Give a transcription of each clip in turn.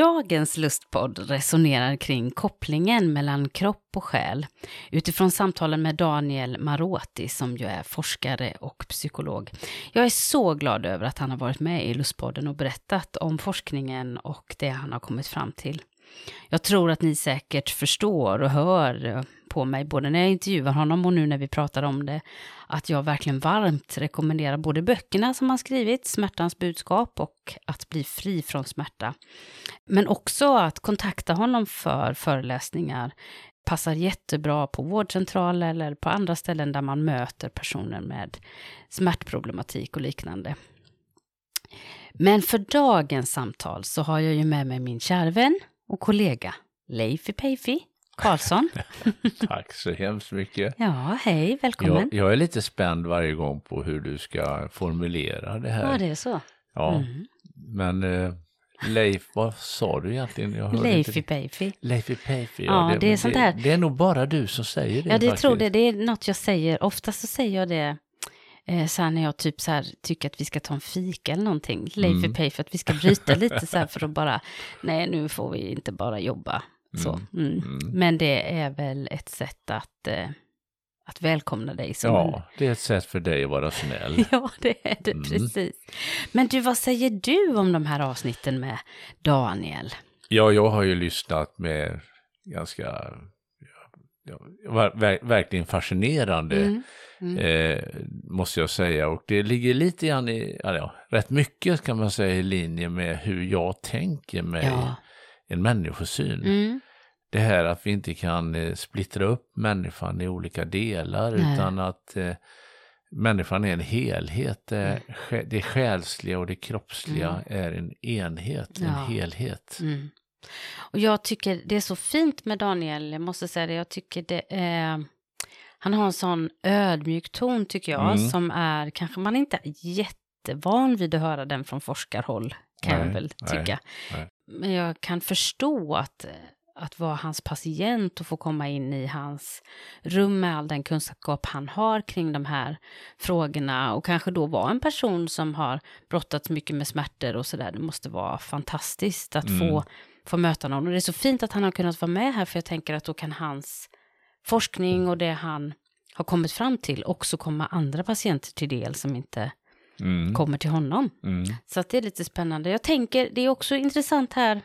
Dagens lustpodd resonerar kring kopplingen mellan kropp och själ utifrån samtalen med Daniel Maroti som ju är forskare och psykolog. Jag är så glad över att han har varit med i lustpodden och berättat om forskningen och det han har kommit fram till. Jag tror att ni säkert förstår och hör på mig, både när jag intervjuar honom och nu när vi pratar om det, att jag verkligen varmt rekommenderar både böckerna som han skrivit, Smärtans budskap och Att bli fri från smärta. Men också att kontakta honom för föreläsningar passar jättebra på vårdcentraler eller på andra ställen där man möter personer med smärtproblematik och liknande. Men för dagens samtal så har jag ju med mig min kärvän och kollega Leify Peifi Karlsson. Tack så hemskt mycket. Ja, hej, välkommen. Jag, jag, är lite spänd varje gång på hur du ska formulera det här. Ja, det är så. Ja, mm. men eh, Leif, vad sa du egentligen? Leify Peifi. Leify Peifi, ja. ja det, det, är sånt här. Det, det, är nog bara du som säger det. Ja, det faktiskt. tror det. Det är något jag säger. Oftast så säger jag det eh, så här när jag typ så här tycker att vi ska ta en fika eller någonting. Leify mm. Peifi, att vi ska bryta lite så här för att bara, nej nu får vi inte bara jobba så. Mm. mm. Mm. Men det är väl ett sätt att, eh, att välkomna dig som Ja, en... det är ett sätt för dig att vara snäll. ja, det är det mm. precis. Men du, vad säger du om de här avsnitten med Daniel? Ja, jag har ju lyssnat med ganska, ver verkligen fascinerande. Mm. Mm. Eh, måste jag säga. Och det ligger lite grann i, ja, rätt mycket kan man säga i linje med hur jag tänker mig ja en människosyn. Mm. Det här att vi inte kan eh, splittra upp människan i olika delar Nej. utan att eh, människan är en helhet. Mm. Det själsliga och det kroppsliga mm. är en enhet, en helhet. Och jag tycker det är så fint med Daniel, jag måste säga det, jag tycker det är han har en sån ödmjuk ton tycker jag, mm. som är kanske man inte är jättevan vid att höra den från forskarhåll, kan nej, jag väl tycka. Nej, nej. Men jag kan förstå att, att vara hans patient och få komma in i hans rum med all den kunskap han har kring de här frågorna och kanske då vara en person som har brottats mycket med smärtor och sådär. Det måste vara fantastiskt att mm. få, få möta någon. Och det är så fint att han har kunnat vara med här för jag tänker att då kan hans forskning och det han har kommit fram till också komma andra patienter till del som inte mm. kommer till honom. Mm. Så att det är lite spännande. Jag tänker, det är också intressant här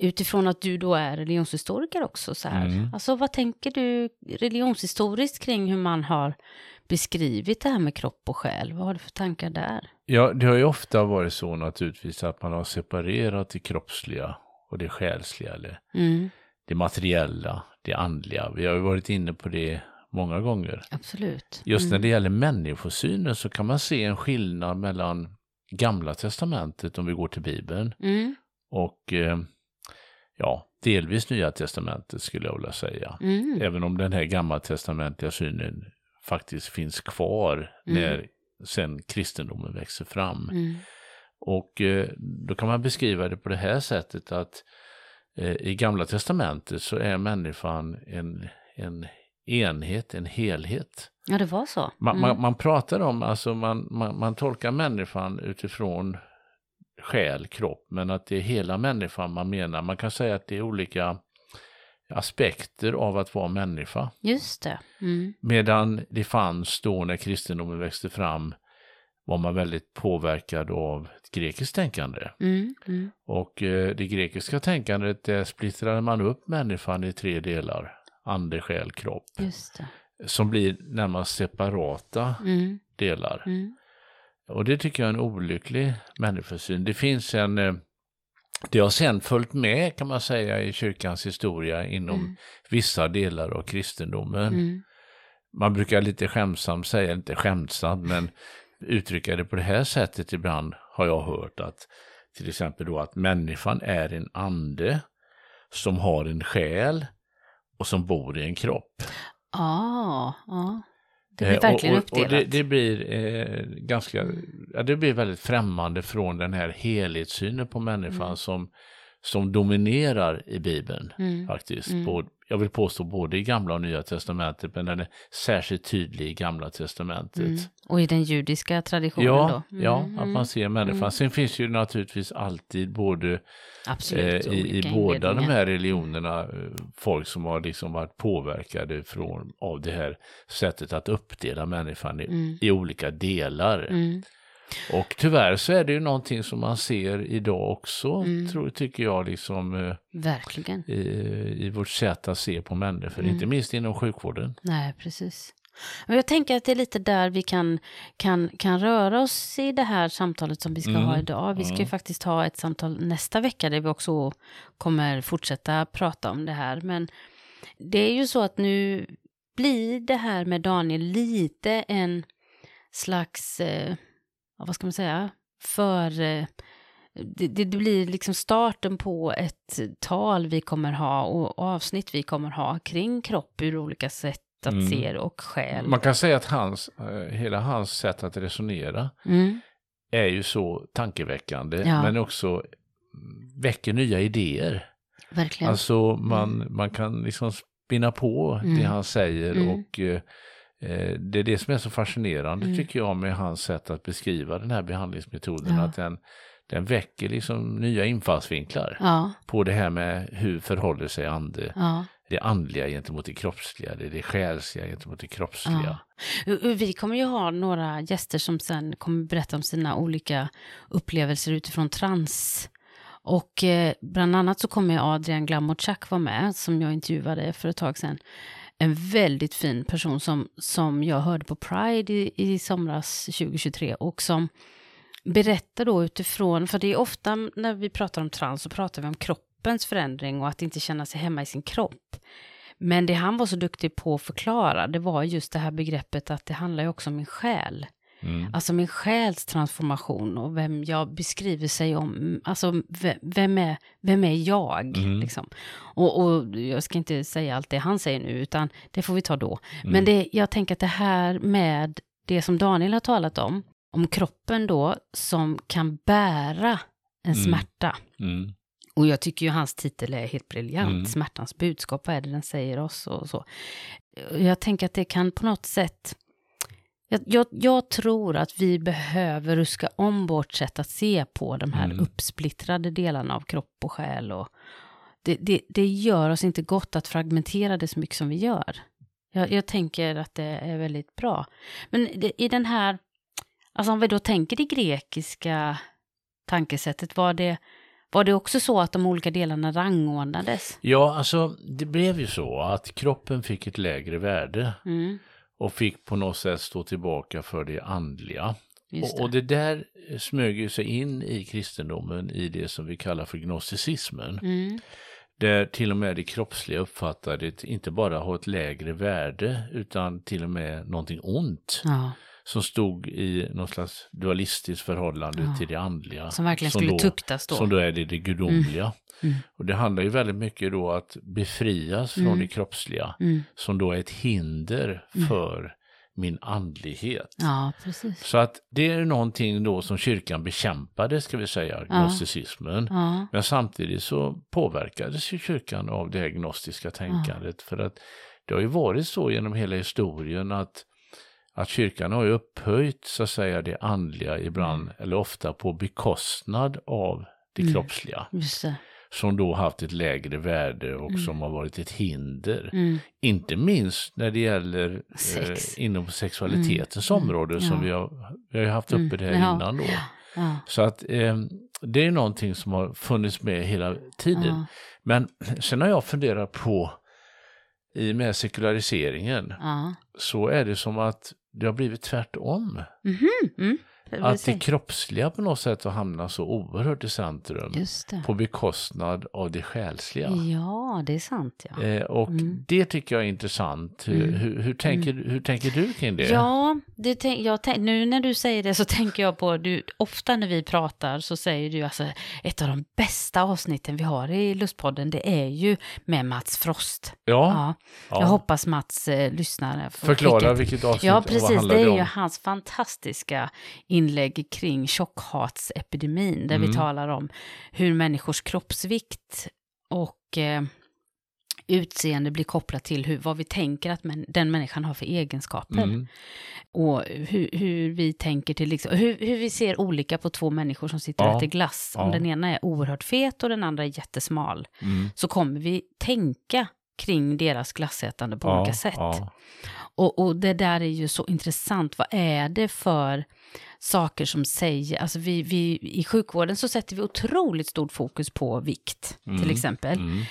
utifrån att du då är religionshistoriker också. Så här. Mm. Alltså vad tänker du religionshistoriskt kring hur man har beskrivit det här med kropp och själ? Vad har du för tankar där? Ja, det har ju ofta varit så naturligtvis att man har separerat det kroppsliga och det själsliga, eller mm. det materiella, det andliga. Vi har ju varit inne på det många gånger. Absolut. Just mm. när det gäller människosynen så kan man se en skillnad mellan Gamla Testamentet, om vi går till Bibeln, mm. och eh, ja, delvis Nya Testamentet skulle jag vilja säga. Mm. Även om den här gammaltestamentliga synen faktiskt finns kvar mm. när sen kristendomen växer fram. Mm. Och eh, då kan man beskriva det på det här sättet att eh, i Gamla Testamentet så är människan en, en enhet, en helhet. Ja, det var så. Mm. Man, man, man, pratar om, alltså man, man, man tolkar människan utifrån själ, kropp, men att det är hela människan man menar. Man kan säga att det är olika aspekter av att vara människa. Just det. Mm. Medan det fanns då när kristendomen växte fram var man väldigt påverkad av grekiskt tänkande. Mm, mm. Och eh, det grekiska tänkandet, där splittrade man upp människan i tre delar ande, själ, kropp. Som blir närmast separata mm. delar. Mm. Och det tycker jag är en olycklig människosyn. Det finns en, eh, det har sen följt med kan man säga i kyrkans historia inom mm. vissa delar av kristendomen. Mm. Man brukar lite skämtsamt säga, inte skämtsamt, men uttrycka det på det här sättet ibland har jag hört att till exempel då att människan är en ande som har en själ och som bor i en kropp. Ja, ja. Det blir eh, verkligen uppdelat. Och det, det, blir eh, ganska, ja, det blir väldigt främmande från den här helhetssynen på människan mm. som, som dominerar i Bibeln mm. faktiskt. Mm. Både, jag vill påstå både i gamla och nya testamentet, men den är särskilt tydlig i gamla testamentet. Mm. Och i den judiska traditionen ja, då? Mm. Ja, att man ser människan. Mm. Sen finns ju naturligtvis alltid både Absolut, eh, i, i båda de här religionerna eh, folk som har liksom varit påverkade från, av det här sättet att uppdela människan i, mm. i olika delar. Och tyvärr så är det ju någonting som man ser idag också, mm. tror, tycker jag, liksom, eh, Verkligen. I, i vårt sätt att se på människor, mm. inte minst inom sjukvården. Nej, precis. Och jag tänker att det är lite där vi kan, kan, kan röra oss i det här samtalet som vi ska mm. ha idag. Vi ska ju faktiskt ha ett samtal nästa vecka där vi också kommer fortsätta prata om det här. Men det är ju så att nu blir det här med Daniel lite en slags eh, vad ska man säga, för eh, det, det, blir liksom starten på ett tal vi kommer ha och avsnitt vi kommer ha kring kropp ur olika sätt att mm. se och själ. Man kan säga att hans, eh, hela hans sätt att resonera mm. är ju så tankeväckande ja. men också väcker nya idéer. Verkligen. Alltså man, mm. man kan liksom spinna på det mm. han säger mm. och Eh, det är det som är så fascinerande mm. tycker jag med hans sätt att beskriva den här behandlingsmetoden. Ja. Att den, den väcker liksom nya infallsvinklar ja. på det här med hur förhåller sig ande. Ja. Det andliga gentemot det kroppsliga, det, det själsliga gentemot det kroppsliga. Vi kommer ju ha några gäster som sen kommer berätta om sina olika upplevelser utifrån trans. Och eh, bland annat så kommer Adrian Glamotchak vara med, som jag intervjuade för ett tag sedan en väldigt fin person som, som jag hörde på Pride i, i somras 2023 och som berättar då utifrån, för det är ofta när vi pratar om trans så pratar vi om kroppens förändring och att inte känna sig hemma i sin kropp. Men det han var så duktig på att förklara, det var just det här begreppet att det handlar ju också om min själ. Mm. Alltså min själs transformation och vem jag beskriver sig om. Alltså vem är, vem är jag? Mm. Liksom. Och, och, jag ska inte säga allt det han säger nu, utan det får vi ta då. Mm. Men det, jag tänker att det här med det som Daniel har talat om, om kroppen då som kan bära en mm. smärta. Mm. Och jag tycker ju hans titel är helt briljant, mm. Smärtans budskap, vad är det den säger oss och så. Jag tänker att det kan på något sätt jag, jag, jag, tror att vi behöver ruska om vårt sätt att se på de här mm. uppsplittrade delarna av kropp och själ. Och det, det, det, gör oss inte gott att fragmentera det så mycket som vi gör. Jag, jag tänker att det är väldigt bra. Men det, i den här, alltså om vi då tänker det grekiska tankesättet, var det, var det också så att de olika delarna rangordnades? Ja, alltså det blev ju så att kroppen fick ett lägre värde. Mm och fick på något sätt stå tillbaka för det andliga. Det. Och, och, det där smög sig in i kristendomen i det som vi kallar för gnosticismen. Mm. Där till och med det kroppsliga uppfattade inte bara ha ett lägre värde utan till och med någonting ont. Ja. Som stod i något slags dualistiskt förhållande ja. till det andliga. Som verkligen skulle då, tuktas då. Som då är det, det gudomliga. Mm. Mm. Och det handlar ju väldigt mycket då att befrias från mm. det kroppsliga mm. som då är ett hinder mm. för min andlighet. Ja, precis. Så att det är någonting då som kyrkan bekämpade, ska vi säga, gnosticismen. Ja. Men samtidigt så påverkades ju kyrkan av det här gnostiska tänkandet. För att det har ju varit så genom hela historien att, att kyrkan har ju upphöjt så att säga det andliga ibland, mm. eller ofta på bekostnad av det mm. kroppsliga. Det som då haft ett lägre värde och mm. som har varit ett hinder. Mm. Inte minst när det gäller eh, inom sexualitetens mm. område mm. som vi har, vi har haft uppe det här mm. ja. innan då. Ja. Så att eh, det är någonting som har funnits med hela tiden. Ja. Men sen har jag funderat på, i och med sekulariseringen, så är det som att det har blivit tvärtom. Mm-hmm. Mm. Att det kroppsliga på något sätt har hamnat så oerhört i centrum på bekostnad av det själsliga. Ja, det är sant. Ja. Eh, och mm. det tycker jag är intressant. Hur, mm. hur, hur, tänker, mm. hur tänker du kring det? Ja, det jag nu när du säger det så tänker jag på, du, ofta när vi pratar så säger du alltså ett av de bästa avsnitten vi har i Lustpodden, det är ju med Mats Frost. Ja. ja. ja. Jag hoppas Mats eh, lyssnar. Förklara vilket avsnitt Ja, precis. Det är ju hans fantastiska inlägg kring tjockhatsepidemin, där mm. vi talar om hur människors kroppsvikt och eh, utseende blir kopplat till hur, vad vi tänker att men, den människan har för egenskaper. Mm. Och hur, hur, vi tänker till, liksom, hur, hur, vi ser olika på två människor som sitter och äter glass. Ja. Om den ena är oerhört fet och den andra är jättesmal, mm. så kommer vi tänka kring deras glassätande på ja, olika sätt. Och, och det där är ju så intressant. Vad är det för saker som säger, alltså vi, vi, i sjukvården så sätter vi otroligt stort fokus på vikt, mm, till exempel. Mm.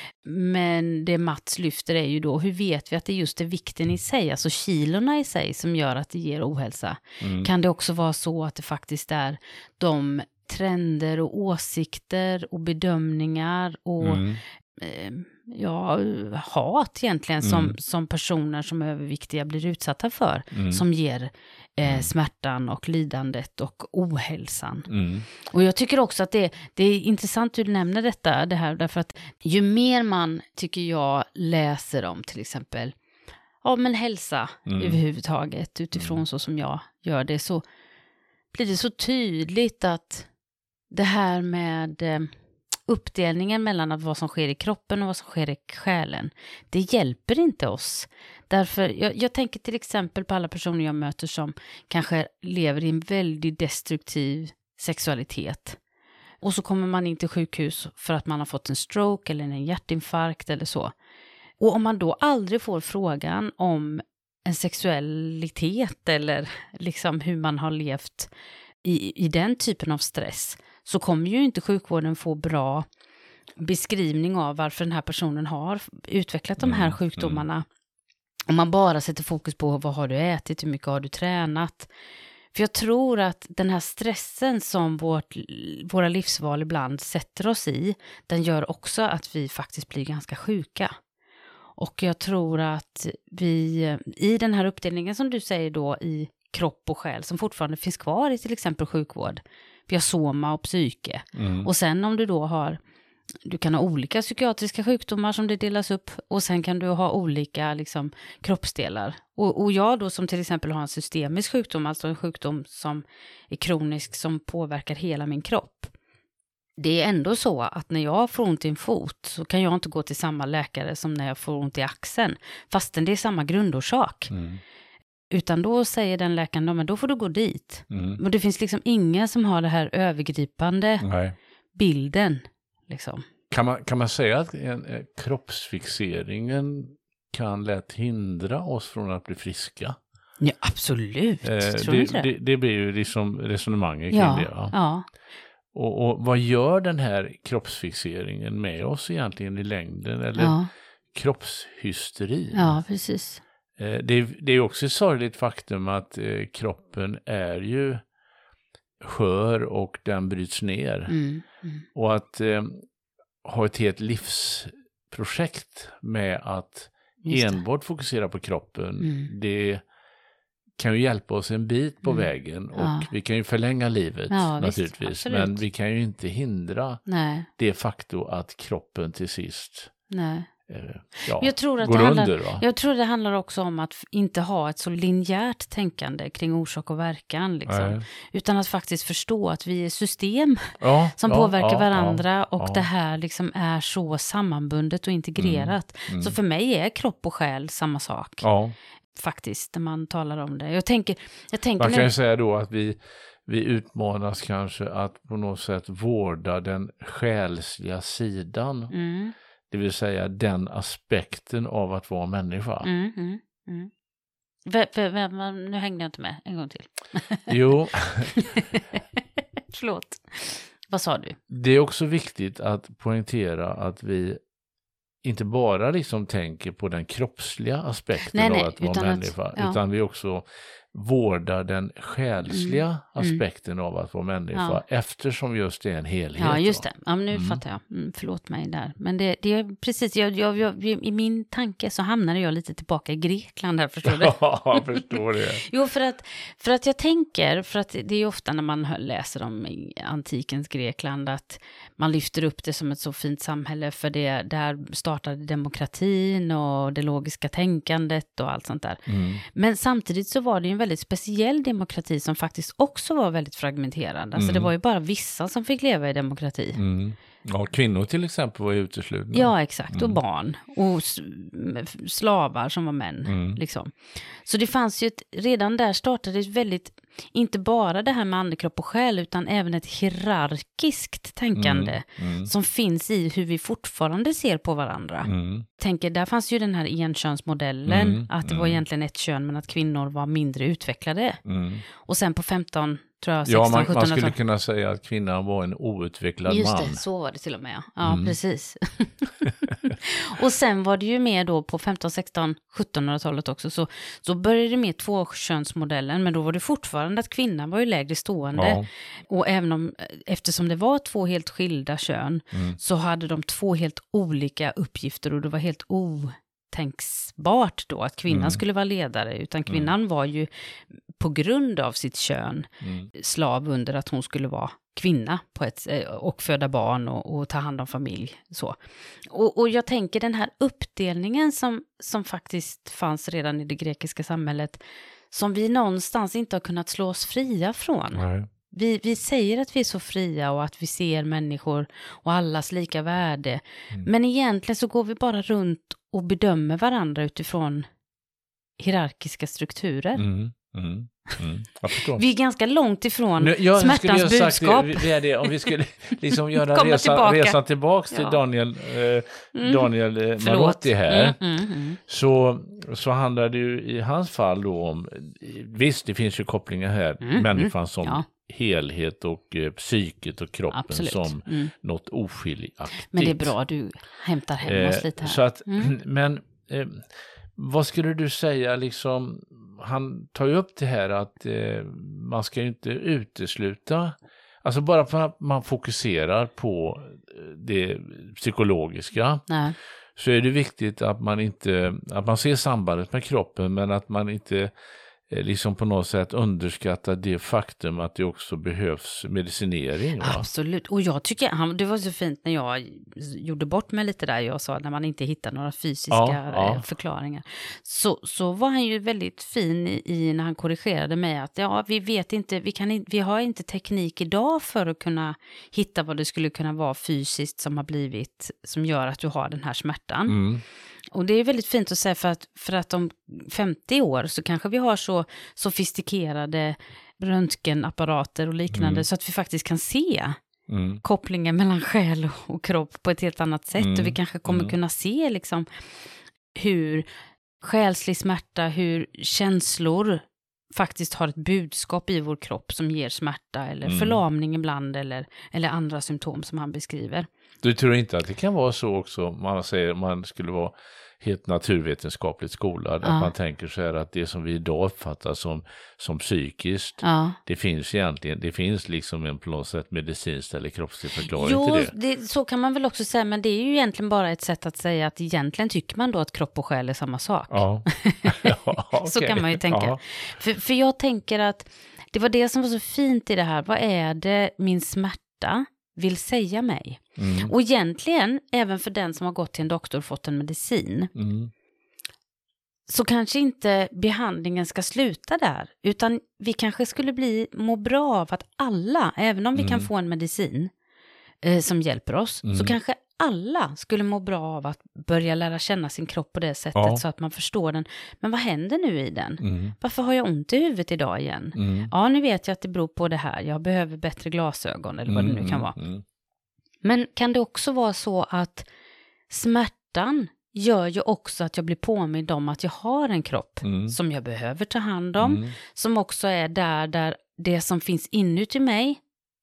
Men det Mats lyfter är ju då, hur vet vi att det just är vikten i sig, alltså kilorna i sig, som gör att det ger ohälsa? Mm. Kan det också vara så att det faktiskt är de trender och åsikter och bedömningar och mm. Eh, ja, hat egentligen mm. som, som personer som är överviktiga blir utsatta för, mm. som ger eh, mm. smärtan och lidandet och ohälsan. Mm. Och jag tycker också att det, det är intressant hur du nämner detta, det här, därför att ju mer man, tycker jag, läser om till exempel, ja men hälsa mm. överhuvudtaget, utifrån mm. så som jag gör det, så blir det så tydligt att det här med eh, uppdelningen mellan vad som sker i kroppen och vad som sker i själen, det hjälper inte oss. Därför, jag, jag, tänker till exempel på alla personer jag möter som kanske lever i en väldigt destruktiv sexualitet. Och så kommer man in till sjukhus för att man har fått en stroke eller en hjärtinfarkt eller så. Och om man då aldrig får frågan om en sexualitet eller liksom hur man har levt i, i den typen av stress, så kommer ju inte sjukvården få bra beskrivning av varför den här personen har utvecklat de här mm, sjukdomarna. Mm. Om man bara sätter fokus på vad har du ätit, hur mycket har du tränat. För jag tror att den här stressen som vårt, våra livsval ibland sätter oss i, den gör också att vi faktiskt blir ganska sjuka. Och jag tror att vi i den här uppdelningen som du säger då i kropp och själ som fortfarande finns kvar i till exempel sjukvård, vi har soma och psyke. Mm. Och sen om du då har, du kan ha olika psykiatriska sjukdomar som det delas upp och sen kan du ha olika liksom, kroppsdelar. Och, och jag då som till exempel har en systemisk sjukdom, alltså en sjukdom som är kronisk som påverkar hela min kropp. Det är ändå så att när jag får ont i en fot så kan jag inte gå till samma läkare som när jag får ont i axeln, fastän det är samma grundorsak. Mm. Utan då säger den läkaren, men då får du gå dit. Mm. Men det finns liksom ingen som har det här övergripande Nej. bilden. Liksom. Kan, man, kan man säga att en, eh, kroppsfixeringen kan lätt hindra oss från att bli friska? Ja, absolut. Eh, Tror det, det? Det, det, blir ju liksom resonemanget kring ja, det. Ja. ja. Och, och, vad gör den här kroppsfixeringen med oss egentligen i längden? Eller ja. kroppshysteri? Ja, precis. Eh, det, det är också ett sorgligt faktum att eh, kroppen är ju skör och den bryts ner. Mm, mm. Och att eh, ha ett helt livsprojekt med att enbart fokusera på kroppen, mm. det kan ju hjälpa oss en bit på mm. vägen och ja. vi kan ju förlänga livet ja, naturligtvis. Visst, men vi kan ju inte hindra Nej. det faktum att kroppen till sist Nej. Eh, ja, jag, tror att det handlar, under, jag tror det handlar också om att inte ha ett så linjärt tänkande kring orsak och verkan. Liksom. Utan att faktiskt förstå att vi är system ja, som ja, påverkar varandra och det här liksom är så sammanbundet och integrerat. Mm, mm. Så för mig är kropp och själ samma sak. Faktiskt, när man talar om det. Jag tänker, jag tänker man kan ju säga då att vi, vi utmanas kanske att på något sätt vårda den själsliga sidan. Mm det vill säga den aspekten av att vara människa. Mm, mm, mm. V nu hängde jag inte med, en gång till. jo. Förlåt. Vad sa du? Det är också viktigt att poängtera att vi inte bara liksom tänker på den kroppsliga aspekten nej, nej, av att vara människa, att, ja. utan vi också vårdar den själsliga mm. mm. aspekten av att vara människa ja. eftersom just det är en helhet. Ja, just det. Ja, men nu mm. fattar jag. Mm, förlåt mig där. Men det, det är precis, jag, jag, jag, i min tanke så hamnade jag lite tillbaka i Grekland här, förstår du? Ja, jag förstår det. jo, för att, för att jag tänker, för att det är ofta när man läser om antikens Grekland att man lyfter upp det som ett så fint samhälle för det, där startade demokratin och det logiska tänkandet och allt sånt där. Mm. Men samtidigt så var det ju en väldigt speciell demokrati som faktiskt också var väldigt fragmenterad. Alltså mm. det var ju bara vissa som fick leva i demokrati. Mm. Ja, kvinnor till exempel var uteslutna. Ja, exakt. Mm. Och barn. Och slavar som var män. Mm. Liksom. Så det fanns ju ett, redan där startade ett väldigt, inte bara det här med andekropp och själ, utan även ett hierarkiskt tänkande mm. mm. som finns i hur vi fortfarande ser på varandra. Mm. Tänker, där fanns ju den här enkönsmodellen, mm. att det var egentligen ett kön men att kvinnor var mindre utvecklade. Och sen på 15 tror jag, 16, ja, man, man skulle kunna säga att kvinnan var en outvecklad Just man. Just det, så var det till och med. Ja, mm. precis. och sen var det ju mer då på 15, 16, 1700-talet också, så, så började det med tvåkönsmodellen, men då var det fortfarande att kvinnan var ju lägre stående. Ja. Och även om, eftersom det var två helt skilda kön, mm. så hade de två helt olika uppgifter och det var helt o tänkbart då att kvinnan mm. skulle vara ledare, utan kvinnan mm. var ju på grund av sitt kön mm. slav under att hon skulle vara kvinna på ett, eh, och föda barn och, och ta hand om familj. Så. Och, och, jag tänker den här uppdelningen som, som faktiskt fanns redan i det grekiska samhället, som vi någonstans inte har kunnat slå oss fria från. Vi, vi säger att vi är så fria och att vi ser människor och allas lika värde. Mm. Men egentligen så går vi bara runt och bedömer varandra utifrån hierarkiska strukturer. Mm. Mm, mm, vi är ganska långt ifrån nu, jag smärtans budskap. Det, vi är det, om vi skulle liksom göra resan tillbaka, resan tillbaka till ja. Daniel, eh, mm. Daniel eh, Marotti här, mm, mm, mm, så, så handlar det ju i hans fall då om, visst det finns ju kopplingar här, människan som ja. Helhet och eh, psyket och kroppen Absolut. som något oskiljaktigt. Men det är bra, du hämtar hem oss eh, lite här. Så att, men eh, vad skulle du säga liksom han tar ju upp det här att eh, man ska ju inte utesluta, alltså bara för att man fokuserar på eh, det psykologiska, Nej. så är det viktigt att man inte, att man ser sambandet med kroppen, men att man inte liksom på något sätt underskatta det faktum att det också behövs medicinering. Va? Absolut, och jag tycker, det var så fint när jag gjorde bort mig lite där, jag sa när man inte hittar några fysiska ja, ja. Eh, förklaringar. Så, så var han ju väldigt fin i, i, när han korrigerade mig att ja, vi vet inte, vi, kan, vi har inte teknik idag för att kunna hitta vad det skulle kunna vara fysiskt som har blivit, som gör att du har den här smärtan. Mm. Och det är väldigt fint att säga för att, för att om 50 år så kanske vi har så sofistikerade röntgenapparater och liknande mm. så att vi faktiskt kan se mm. kopplingen mellan själ och kropp på ett helt annat sätt. Mm. Och vi mm. kanske kommer mm. kunna se liksom hur själslig smärta, hur känslor faktiskt har ett budskap i vår kropp som ger smärta eller mm. förlamning ibland eller, eller andra symptom som han beskriver. Du tror inte att det kan vara så också, man säger man skulle vara helt naturvetenskapligt skolad. Ja. Att man tänker så här att det som vi idag uppfattar som, som psykiskt, ja. det finns egentligen, det finns liksom en på något sätt medicinskt eller kroppslig förklaring jo, till det. det. Så kan man väl också säga, men det är ju egentligen bara ett sätt att säga att egentligen tycker man då att kropp och själ är samma sak. Ja. ja okay. så kan man ju tänka. För, för jag tänker att det var det som var så fint i det här, vad är det min smärta vill säga mig? Mm. Och egentligen, även för den som har gått till en doktor och fått en medicin, mm. så kanske inte behandlingen ska sluta där, utan vi kanske skulle bli, må bra av att alla, även om vi mm. kan få en medicin eh, som hjälper oss, så mm. kanske alla skulle må bra av att börja lära känna sin kropp på det sättet ja. så att man förstår den. Men vad händer nu i den? Mm. Varför har jag ont i huvudet idag igen? Mm. Ja, nu vet jag att det beror på det här. Jag behöver bättre glasögon eller vad det nu kan vara. Mm. Men kan det också vara så att smärtan gör ju också att jag blir påmind om att jag har en kropp mm. som jag behöver ta hand om, mm. som också är där, där det som finns inuti mig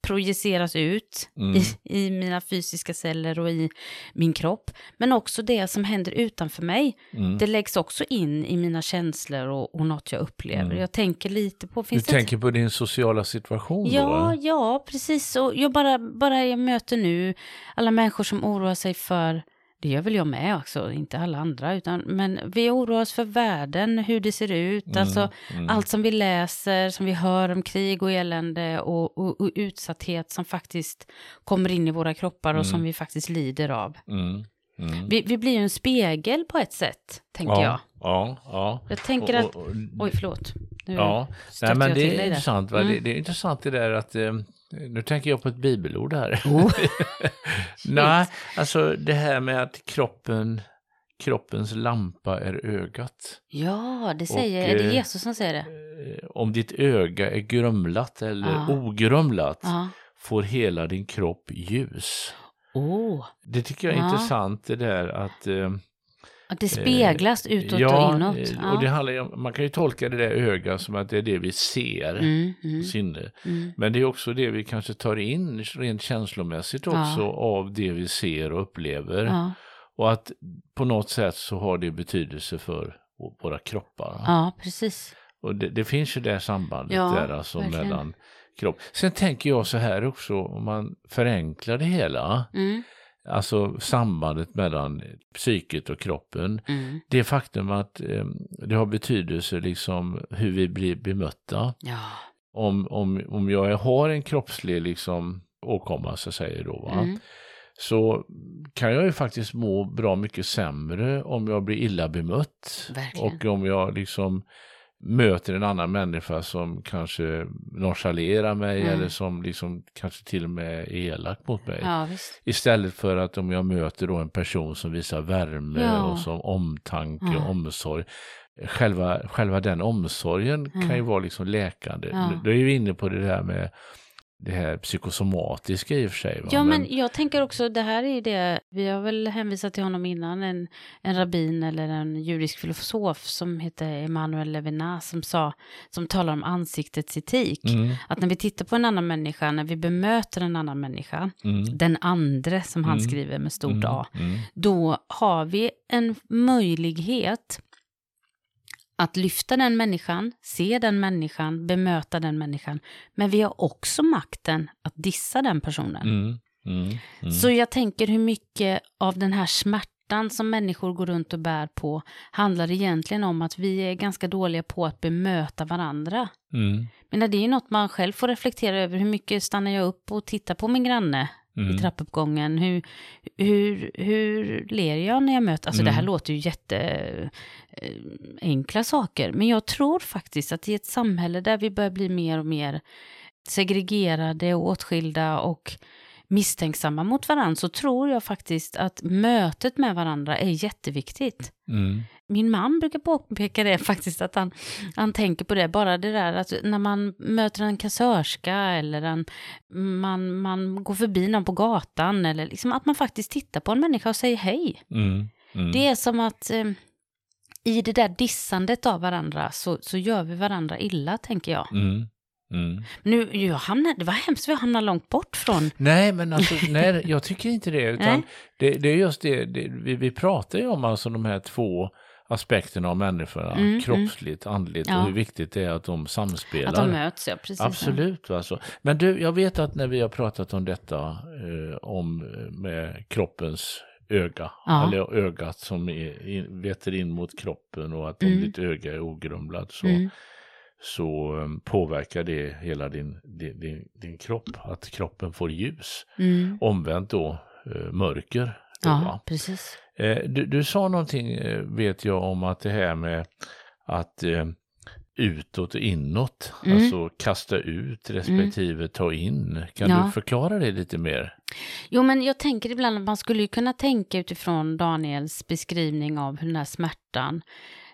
projiceras ut mm. i, i mina fysiska celler och i min kropp. Men också det som händer utanför mig. Mm. Det läggs också in i mina känslor och, och något jag upplever. Mm. Jag tänker lite på... du tänker på din sociala situation ja, då? Ja, precis. Och jag bara, bara jag möter nu alla människor som oroar sig för det gör väl jag med också, inte alla andra, utan, men vi oroar oss för världen, hur det ser ut, mm, alltså mm. allt som vi läser, som vi hör om krig och elände och, och, och utsatthet som faktiskt kommer in i våra kroppar och mm. som vi faktiskt lider av. Mm, mm. Vi, vi blir ju en spegel på ett sätt, tänker ja, jag. Ja, ja. Jag tänker att, oj förlåt. Nu ja, nej, men det är intressant, va? Det, mm. det, är intressant det där att eh, nu tänker jag på ett bibelord här. Oh. Nej, alltså det här med att kroppen, kroppens lampa är ögat. Ja, det säger, och, är det eh, Jesus som säger det? Eh, om ditt öga är grumlat eller ah. ogrumlat ah. får hela din kropp ljus. Oh. Det tycker jag är ah. intressant det där att eh, att det speglas eh, utåt ja, och inåt. Eh, ja, och det handlar om, man kan ju tolka det där ögat som att det är det vi ser, mm, mm, sinne. Mm. Men det är också det vi kanske tar in rent känslomässigt också ja. av det vi ser och upplever. Ja. Och att på något sätt så har det betydelse för våra kroppar. Ja, precis. Och det, det finns ju det sambandet där alltså verkligen. mellan kropp. Sen tänker jag så här också, om man förenklar det hela. Mm alltså sambandet mellan psyket och kroppen. Mm. Det faktum att eh, det har betydelse liksom hur vi blir bemötta. Ja. Om, om, om jag har en kroppslig liksom åkomma så säger då. Mm. Så kan jag ju faktiskt må bra mycket sämre om jag blir illa bemött. Verkligen. Och om jag liksom möter en annan människa som kanske nonchalerar mig mm. eller som liksom kanske till och med är elak mot mig. Ja, Istället för att om jag möter då en person som visar värme ja. och som omtanke och omsorg. Själva, själva den omsorgen kan ju vara liksom läkande. Då är vi inne på det där med det här psykosomatiska i och för sig. Va? Ja, men, men jag tänker också, det här är det, vi har väl hänvisat till honom innan, en, en rabbin eller en judisk filosof som heter Emanuel Levinas som sa, som talar om ansiktets etik. Mm. Att när vi tittar på en annan människa, när vi bemöter en annan människa, mm. den andre som han mm. skriver med stort mm. A, mm. då har vi en möjlighet att lyfta den människan, se den människan, bemöta den människan. Men vi har också makten att dissa den personen. Mm, mm, mm. Så jag tänker hur mycket av den här smärtan som människor går runt och bär på handlar egentligen om att vi är ganska dåliga på att bemöta varandra. Mm. Men det är ju något man själv får reflektera över. Hur mycket stannar jag upp och tittar på min granne mm. i trappuppgången? Hur, hur, hur ler jag när jag möter... Alltså mm. det här mm. låter ju jätteenkla saker. Men jag tror faktiskt att i ett samhälle där vi börjar bli mer och mer segregerade och åtskilda och misstänksamma mot varandra så tror jag faktiskt att mötet med varandra är jätteviktigt. Mm. Min man brukar påpeka det faktiskt, att han, han tänker på det, bara det där att när man möter en kassörska eller en, man, man går förbi någon på gatan eller liksom att man faktiskt tittar på en människa och säger hej. Mm. Mm. Det är som att eh, i det där dissandet av varandra så, så gör vi varandra illa, tänker jag. Mm. Mm. Nu, jag hamnade, det var hemskt, vi hamnade långt bort från... Nej, men alltså, nej, jag tycker inte det. Utan det, det, är just det, det, vi, vi pratar ju om alltså de här två aspekterna av människorna, mm, mm. kroppsligt, mm. andligt ja. och hur viktigt det är att de samspelar. Att de möts, ja precis. Absolut. Alltså. Men du, jag vet att när vi har pratat om detta, eh, om eh, med kroppens öga, ja. eller ögat som är, in, vetter in mot kroppen och att om mm. ditt öga är ogrumlat så, mm. så um, påverkar det hela din, din, din, din, kropp, att kroppen får ljus. Mm. Omvänt då uh, mörker. Då, ja, precis. Eh, du, du, sa någonting, eh, vet jag, om att det här med att eh, utåt och inåt, mm. alltså kasta ut respektive mm. ta in. Kan ja. du förklara det lite mer? Jo, men jag tänker ibland att man skulle kunna tänka utifrån Daniels beskrivning av hur den här smärtan,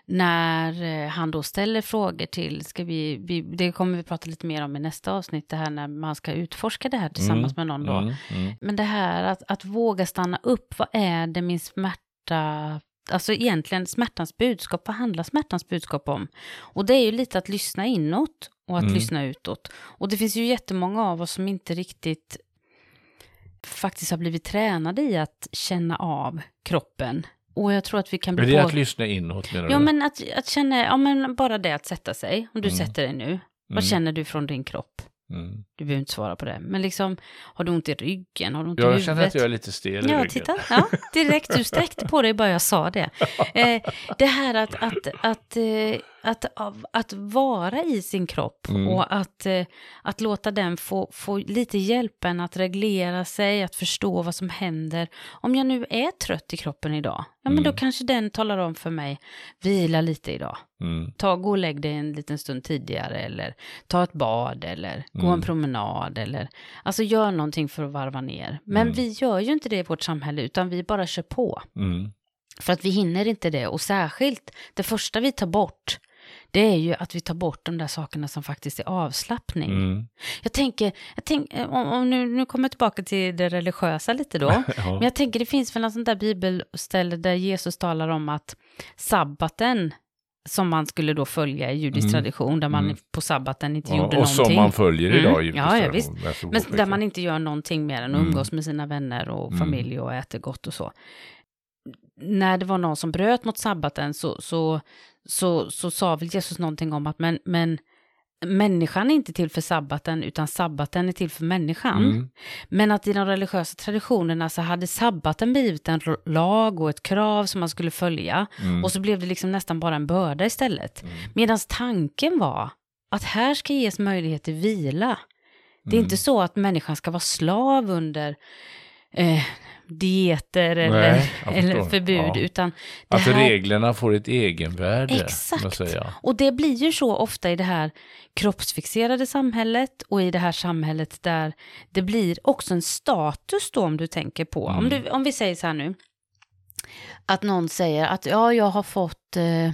när han då ställer frågor till, ska vi, vi, det kommer vi prata lite mer om i nästa avsnitt, det här när man ska utforska det här tillsammans mm, med någon då. Mm, mm. Men det här att, att våga stanna upp, vad är det min smärta alltså egentligen smärtans budskap, vad handlar smärtans budskap om? Och det är ju lite att lyssna inåt och att mm. lyssna utåt. Och det finns ju jättemånga av oss som inte riktigt faktiskt har blivit tränade i att känna av kroppen. Och jag tror att vi kan bli... Men det är på... att lyssna inåt menar ja, du? Men att, att känna, ja men bara det att sätta sig. Om du mm. sätter dig nu, vad mm. känner du från din kropp? Mm. Du behöver inte svara på det. Men liksom, har du ont i ryggen? Har du ont ja, i huvudet? Jag känner att jag är lite stel i ja, ryggen. Titta. Ja, direkt. Du sträckte på dig bara jag sa det. Eh, det här att, att, att, eh, att, att vara i sin kropp mm. och att, eh, att låta den få, få lite hjälpen att reglera sig, att förstå vad som händer. Om jag nu är trött i kroppen idag, ja men mm. då kanske den talar om för mig, vila lite idag. Mm. Ta, gå och lägg dig en liten stund tidigare eller ta ett bad eller gå en mm. Promenad eller alltså gör någonting för att varva ner. Men mm. vi gör ju inte det i vårt samhälle utan vi bara kör på. Mm. För att vi hinner inte det och särskilt det första vi tar bort det är ju att vi tar bort de där sakerna som faktiskt är avslappning. Mm. Jag tänker, jag tänk, om, om nu, nu kommer jag tillbaka till det religiösa lite då, ja. men jag tänker det finns väl en sån där bibelställe där Jesus talar om att sabbaten som man skulle då följa i judisk mm. tradition, där man mm. på sabbaten inte ja, gjorde och någonting. Och som man följer idag i mm. Ja, ja visst. Men där man inte gör någonting mer än att mm. umgås med sina vänner och mm. familj och äter gott och så. När det var någon som bröt mot sabbaten så, så, så, så sa väl Jesus någonting om att men, men människan är inte till för sabbaten, utan sabbaten är till för människan. Mm. Men att i de religiösa traditionerna så hade sabbaten blivit en lag och ett krav som man skulle följa. Mm. Och så blev det liksom nästan bara en börda istället. Mm. Medan tanken var att här ska ges möjlighet till vila. Det är inte mm. så att människan ska vara slav under eh, dieter eller, Nej, eller förbud. Ja. Utan att här... reglerna får ett egenvärde. Exakt. Och det blir ju så ofta i det här kroppsfixerade samhället och i det här samhället där det blir också en status då om du tänker på. Mm. Om, du, om vi säger så här nu. Att någon säger att ja, jag har fått eh,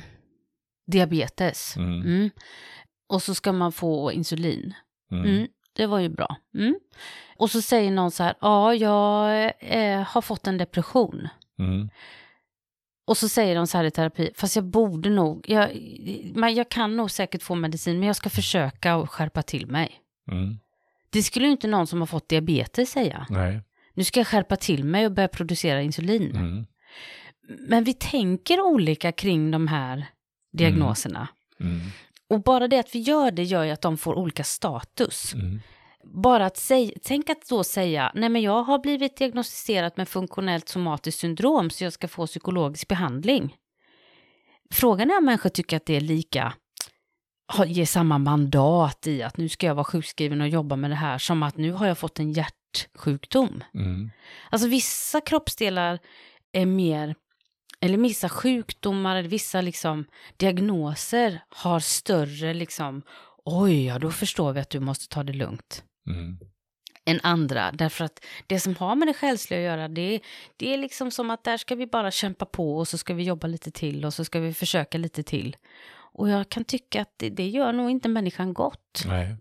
diabetes. Mm. Mm. Och så ska man få insulin. Mm. Mm, det var ju bra. Mm. Och så säger någon så här, ja, jag eh, har fått en depression. Mm. Och så säger de så här i terapi, fast jag borde nog, jag, man, jag kan nog säkert få medicin, men jag ska försöka och skärpa till mig. Mm. Det skulle ju inte någon som har fått diabetes säga. Nej. Nu ska jag skärpa till mig och börja producera insulin. Mm. Men vi tänker olika kring de här diagnoserna. Mm. mm. Och bara det att vi gör det gör ju att de får olika status. Bara att säga, tänk att då säga, nej men jag har blivit diagnostiserad med funktionellt somatiskt syndrom så jag ska få psykologisk behandling. Frågan är om människor tycker att det är lika, ger samma mandat i att nu ska jag vara sjukskriven och jobba med det här som att nu har jag fått en hjärtsjukdom. Mm. Alltså vissa kroppsdelar är mer, eller vissa sjukdomar eller vissa liksom diagnoser har större liksom, oj, ja då förstår vi att du måste ta det lugnt. Mm. än andra. Därför att det som har med det själsliga att göra, det, det är liksom som att där ska vi bara kämpa på och så ska vi jobba lite till och så ska vi försöka lite till. Och jag kan tycka att det, det gör nog inte människan gott. Nej.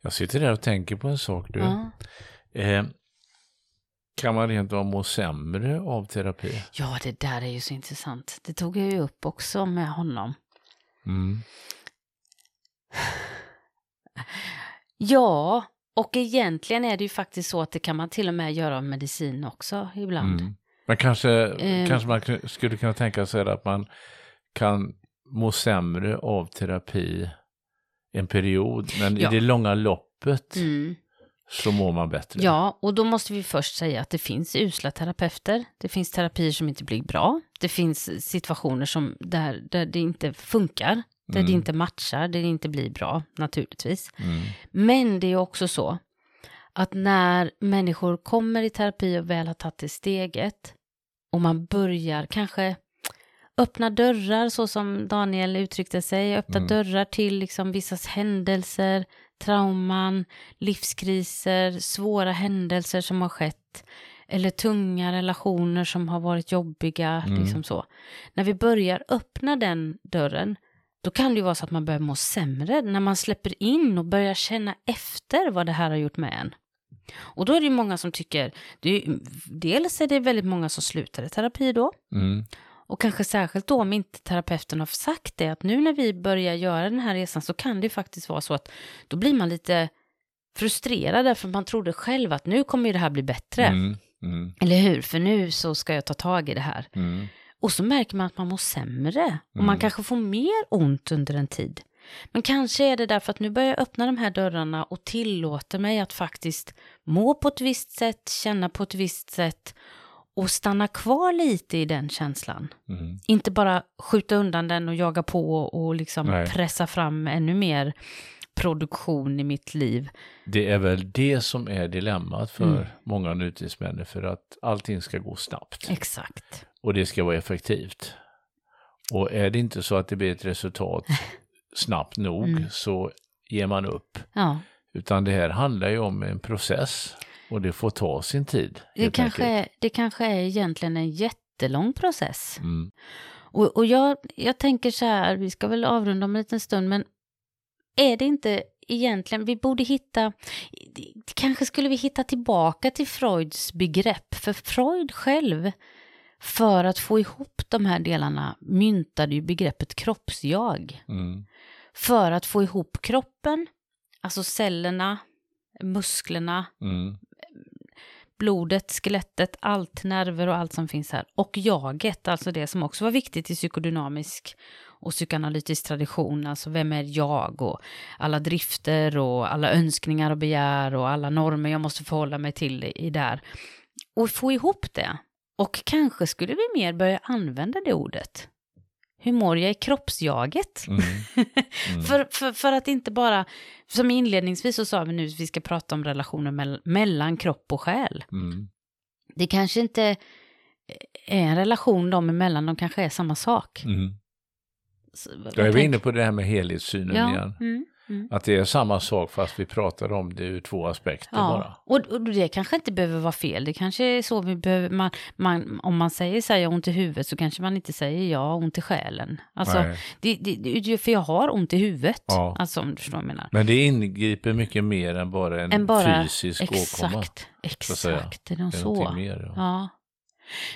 Jag sitter där och tänker på en sak du. Ja. Eh, kan man rent av må sämre av terapi? Ja, det där är ju så intressant. Det tog jag ju upp också med honom. Mm. Ja, och egentligen är det ju faktiskt så att det kan man till och med göra av medicin också ibland. Mm. Men kanske, eh. kanske man skulle kunna tänka sig att man kan må sämre av terapi en period, men ja. i det långa loppet mm. så mår man bättre. Ja, och då måste vi först säga att det finns usla terapeuter. Det finns terapier som inte blir bra. Det finns situationer som där, där det inte funkar. Där mm. det inte matchar, där det inte blir bra naturligtvis. Mm. Men det är också så att när människor kommer i terapi och väl har tagit det steget och man börjar kanske öppna dörrar så som Daniel uttryckte sig, öppna mm. dörrar till liksom vissa händelser, trauman, livskriser, svåra händelser som har skett eller tunga relationer som har varit jobbiga, mm. liksom så. När vi börjar öppna den dörren då kan det ju vara så att man börjar må sämre när man släpper in och börjar känna efter vad det här har gjort med en. Och då är det ju många som tycker, det är, dels är det väldigt många som slutar i terapi då. Mm. Och kanske särskilt då om inte terapeuten har sagt det, att nu när vi börjar göra den här resan så kan det ju faktiskt vara så att då blir man lite frustrerad därför man trodde själv att nu kommer ju det här bli bättre. Mm. Mm. Eller hur? För nu så ska jag ta tag i det här. Mm. Och så märker man att man mår sämre och man Mm. kanske får mer ont under en tid. Men kanske är det därför att nu börjar jag öppna de här dörrarna och tillåter mig att faktiskt må på ett visst sätt, känna på ett visst sätt och stanna kvar lite i den känslan. Mm. Inte bara skjuta undan den och jaga på och liksom Nej. pressa fram ännu mer produktion i mitt liv. Det är väl det som är dilemmat för Mm. många nutidsmänniskor, för att allting ska gå snabbt Exakt. Och det ska vara effektivt. Och är det inte så att det blir ett resultat snabbt nog Mm. så ger man upp. Ja, Utan det här handlar ju om en process och det får ta sin tid. det kanske, är, det kanske är egentligen en jättelång process. Mm. Och, och jag, jag tänker så här, vi ska väl avrunda om en liten stund, men är det inte egentligen, vi borde hitta, kanske skulle vi hitta tillbaka till Freuds begrepp, för Freud själv, för att få ihop de här delarna, myntade ju begreppet kroppsjag. Mm. För att få ihop kroppen, alltså cellerna, musklerna, Mm. blodet, skelettet, allt, nerver och allt som finns här. Och jaget, alltså det som också var viktigt i psykodynamisk och psykoanalytisk tradition, alltså vem är jag och alla drifter och alla önskningar och begär och alla normer jag måste förhålla mig till i, där. Och få ihop det. Och kanske skulle vi mer börja använda det ordet. Hur mår jag i kroppsjaget? Mm. Mm. För, för, för att inte bara, som inledningsvis så sa vi nu vi ska prata om relationer mell- mellan kropp och själ. Mm. Det kanske inte är en relation dem emellan, de kanske är samma sak. Mm. Så, Då är tänk- inne på det här med helhetssynen ja, igen. Mm. Att det är samma sak fast vi pratar om det ur två aspekter bara. Ja, och, och det kanske inte behöver vara fel. Det kanske är så vi behöver, man, man, om man säger så här, jag har ont i huvudet så kanske man inte säger jag har ont i själen. Alltså, det, det, för jag har ont i huvudet. Ja. Alltså om du förstår vad jag menar. Men det ingriper mycket mer än bara en Än bara, fysisk åkomma. exakt, säga. exakt, det är nog Det så. mer. Ja. Ja.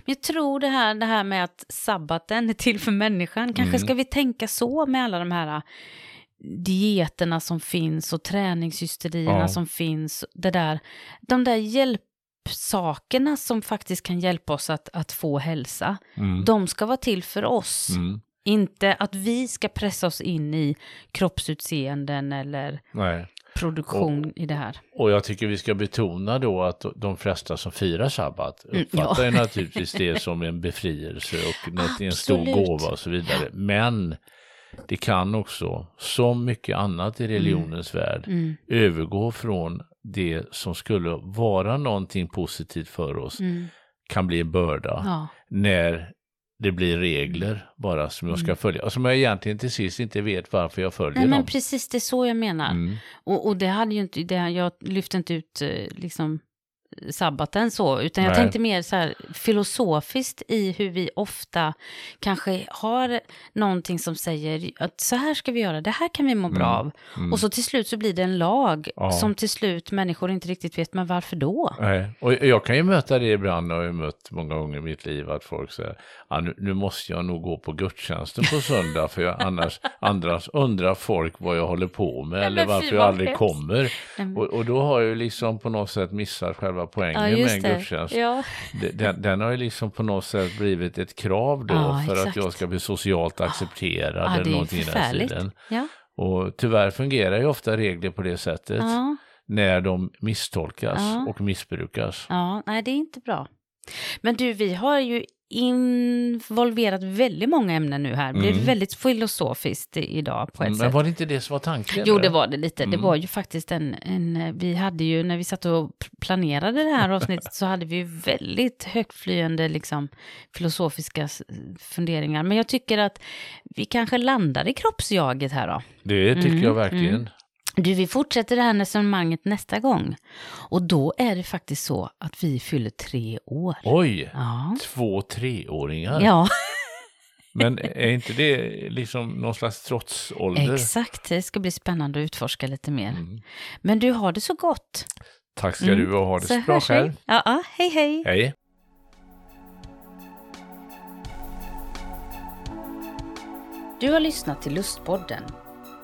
Men jag tror det här, det här med att sabbaten är till för människan, kanske Mm. ska vi tänka så med alla de här dieterna som finns och träningshysterierna Ja. som finns. Det där, de där hjälpsakerna som faktiskt kan hjälpa oss att, att få hälsa, Mm. de ska vara till för oss. Mm. Inte att vi ska pressa oss in i kroppsutseenden eller Nej. produktion i det här. Och jag tycker vi ska betona då att de flesta som firar sabbat Mm, uppfattar ja. ju naturligtvis det som en befrielse och en stor gåva och så vidare. Men det kan också, som mycket annat i religionens värld, Mm, övergå från det som skulle vara någonting positivt för oss, mm, kan bli en börda, ja. när det blir regler bara som jag ska följa, och som jag egentligen till sist inte vet varför jag följer Mm. Nej men dem. precis, det är så jag menar. Mm. Och, och det hade ju inte, det, jag lyfte inte ut eh, liksom sabbaten så, utan jag Nej. tänkte mer så här filosofiskt i hur vi ofta kanske har någonting som säger att så här ska vi göra, det här kan vi må bra Mm. av. Mm. Och så till slut så blir det en lag Ja. som till slut människor inte riktigt vet, men varför då? Nej, och jag kan ju möta det ibland, och jag har mött många gånger i mitt liv, att folk säger ah, nu, nu måste jag nog gå på gudstjänsten på söndag, för jag, annars, annars undrar folk vad jag håller på med, Nej, eller varför jag aldrig kommer. Och, och då har jag ju liksom på något sätt missat själva poängen Ja, med en det. gudstjänst. Ja. Den, den har ju liksom på något sätt blivit ett krav då, Ja, för att exakt. jag ska bli socialt accepterad eller det är i den stilen. Och tyvärr fungerar ju ofta regler på det sättet, när de misstolkas och missbrukas. ja, nej det är inte bra. Men du, vi har ju involverat väldigt många ämnen nu här. Det blir Mm. väldigt filosofiskt idag på ett Men sätt. var det inte det som var tanken? Jo, eller? det var det lite. Det Mm. var ju faktiskt en, en, vi hade ju, när vi satt och planerade det här avsnittet så hade vi ju väldigt högtflyende liksom filosofiska funderingar. Men jag tycker att vi kanske landar i kroppsjaget här då. Det tycker Mm, jag verkligen. Du, vi fortsätter det här resonemanget nästa gång. Och då är det faktiskt så att vi fyller tre år. Oj, Ja. två treåringar. Ja, Men är inte det liksom någon slags trotsålder? exakt. Det ska bli spännande att utforska lite mer. Mm. Men du har det så gott. Tack ska mm. du och ha det så, så bra själv. Ja, ja, hej hej. Hej. Du har lyssnat till Lustpodden.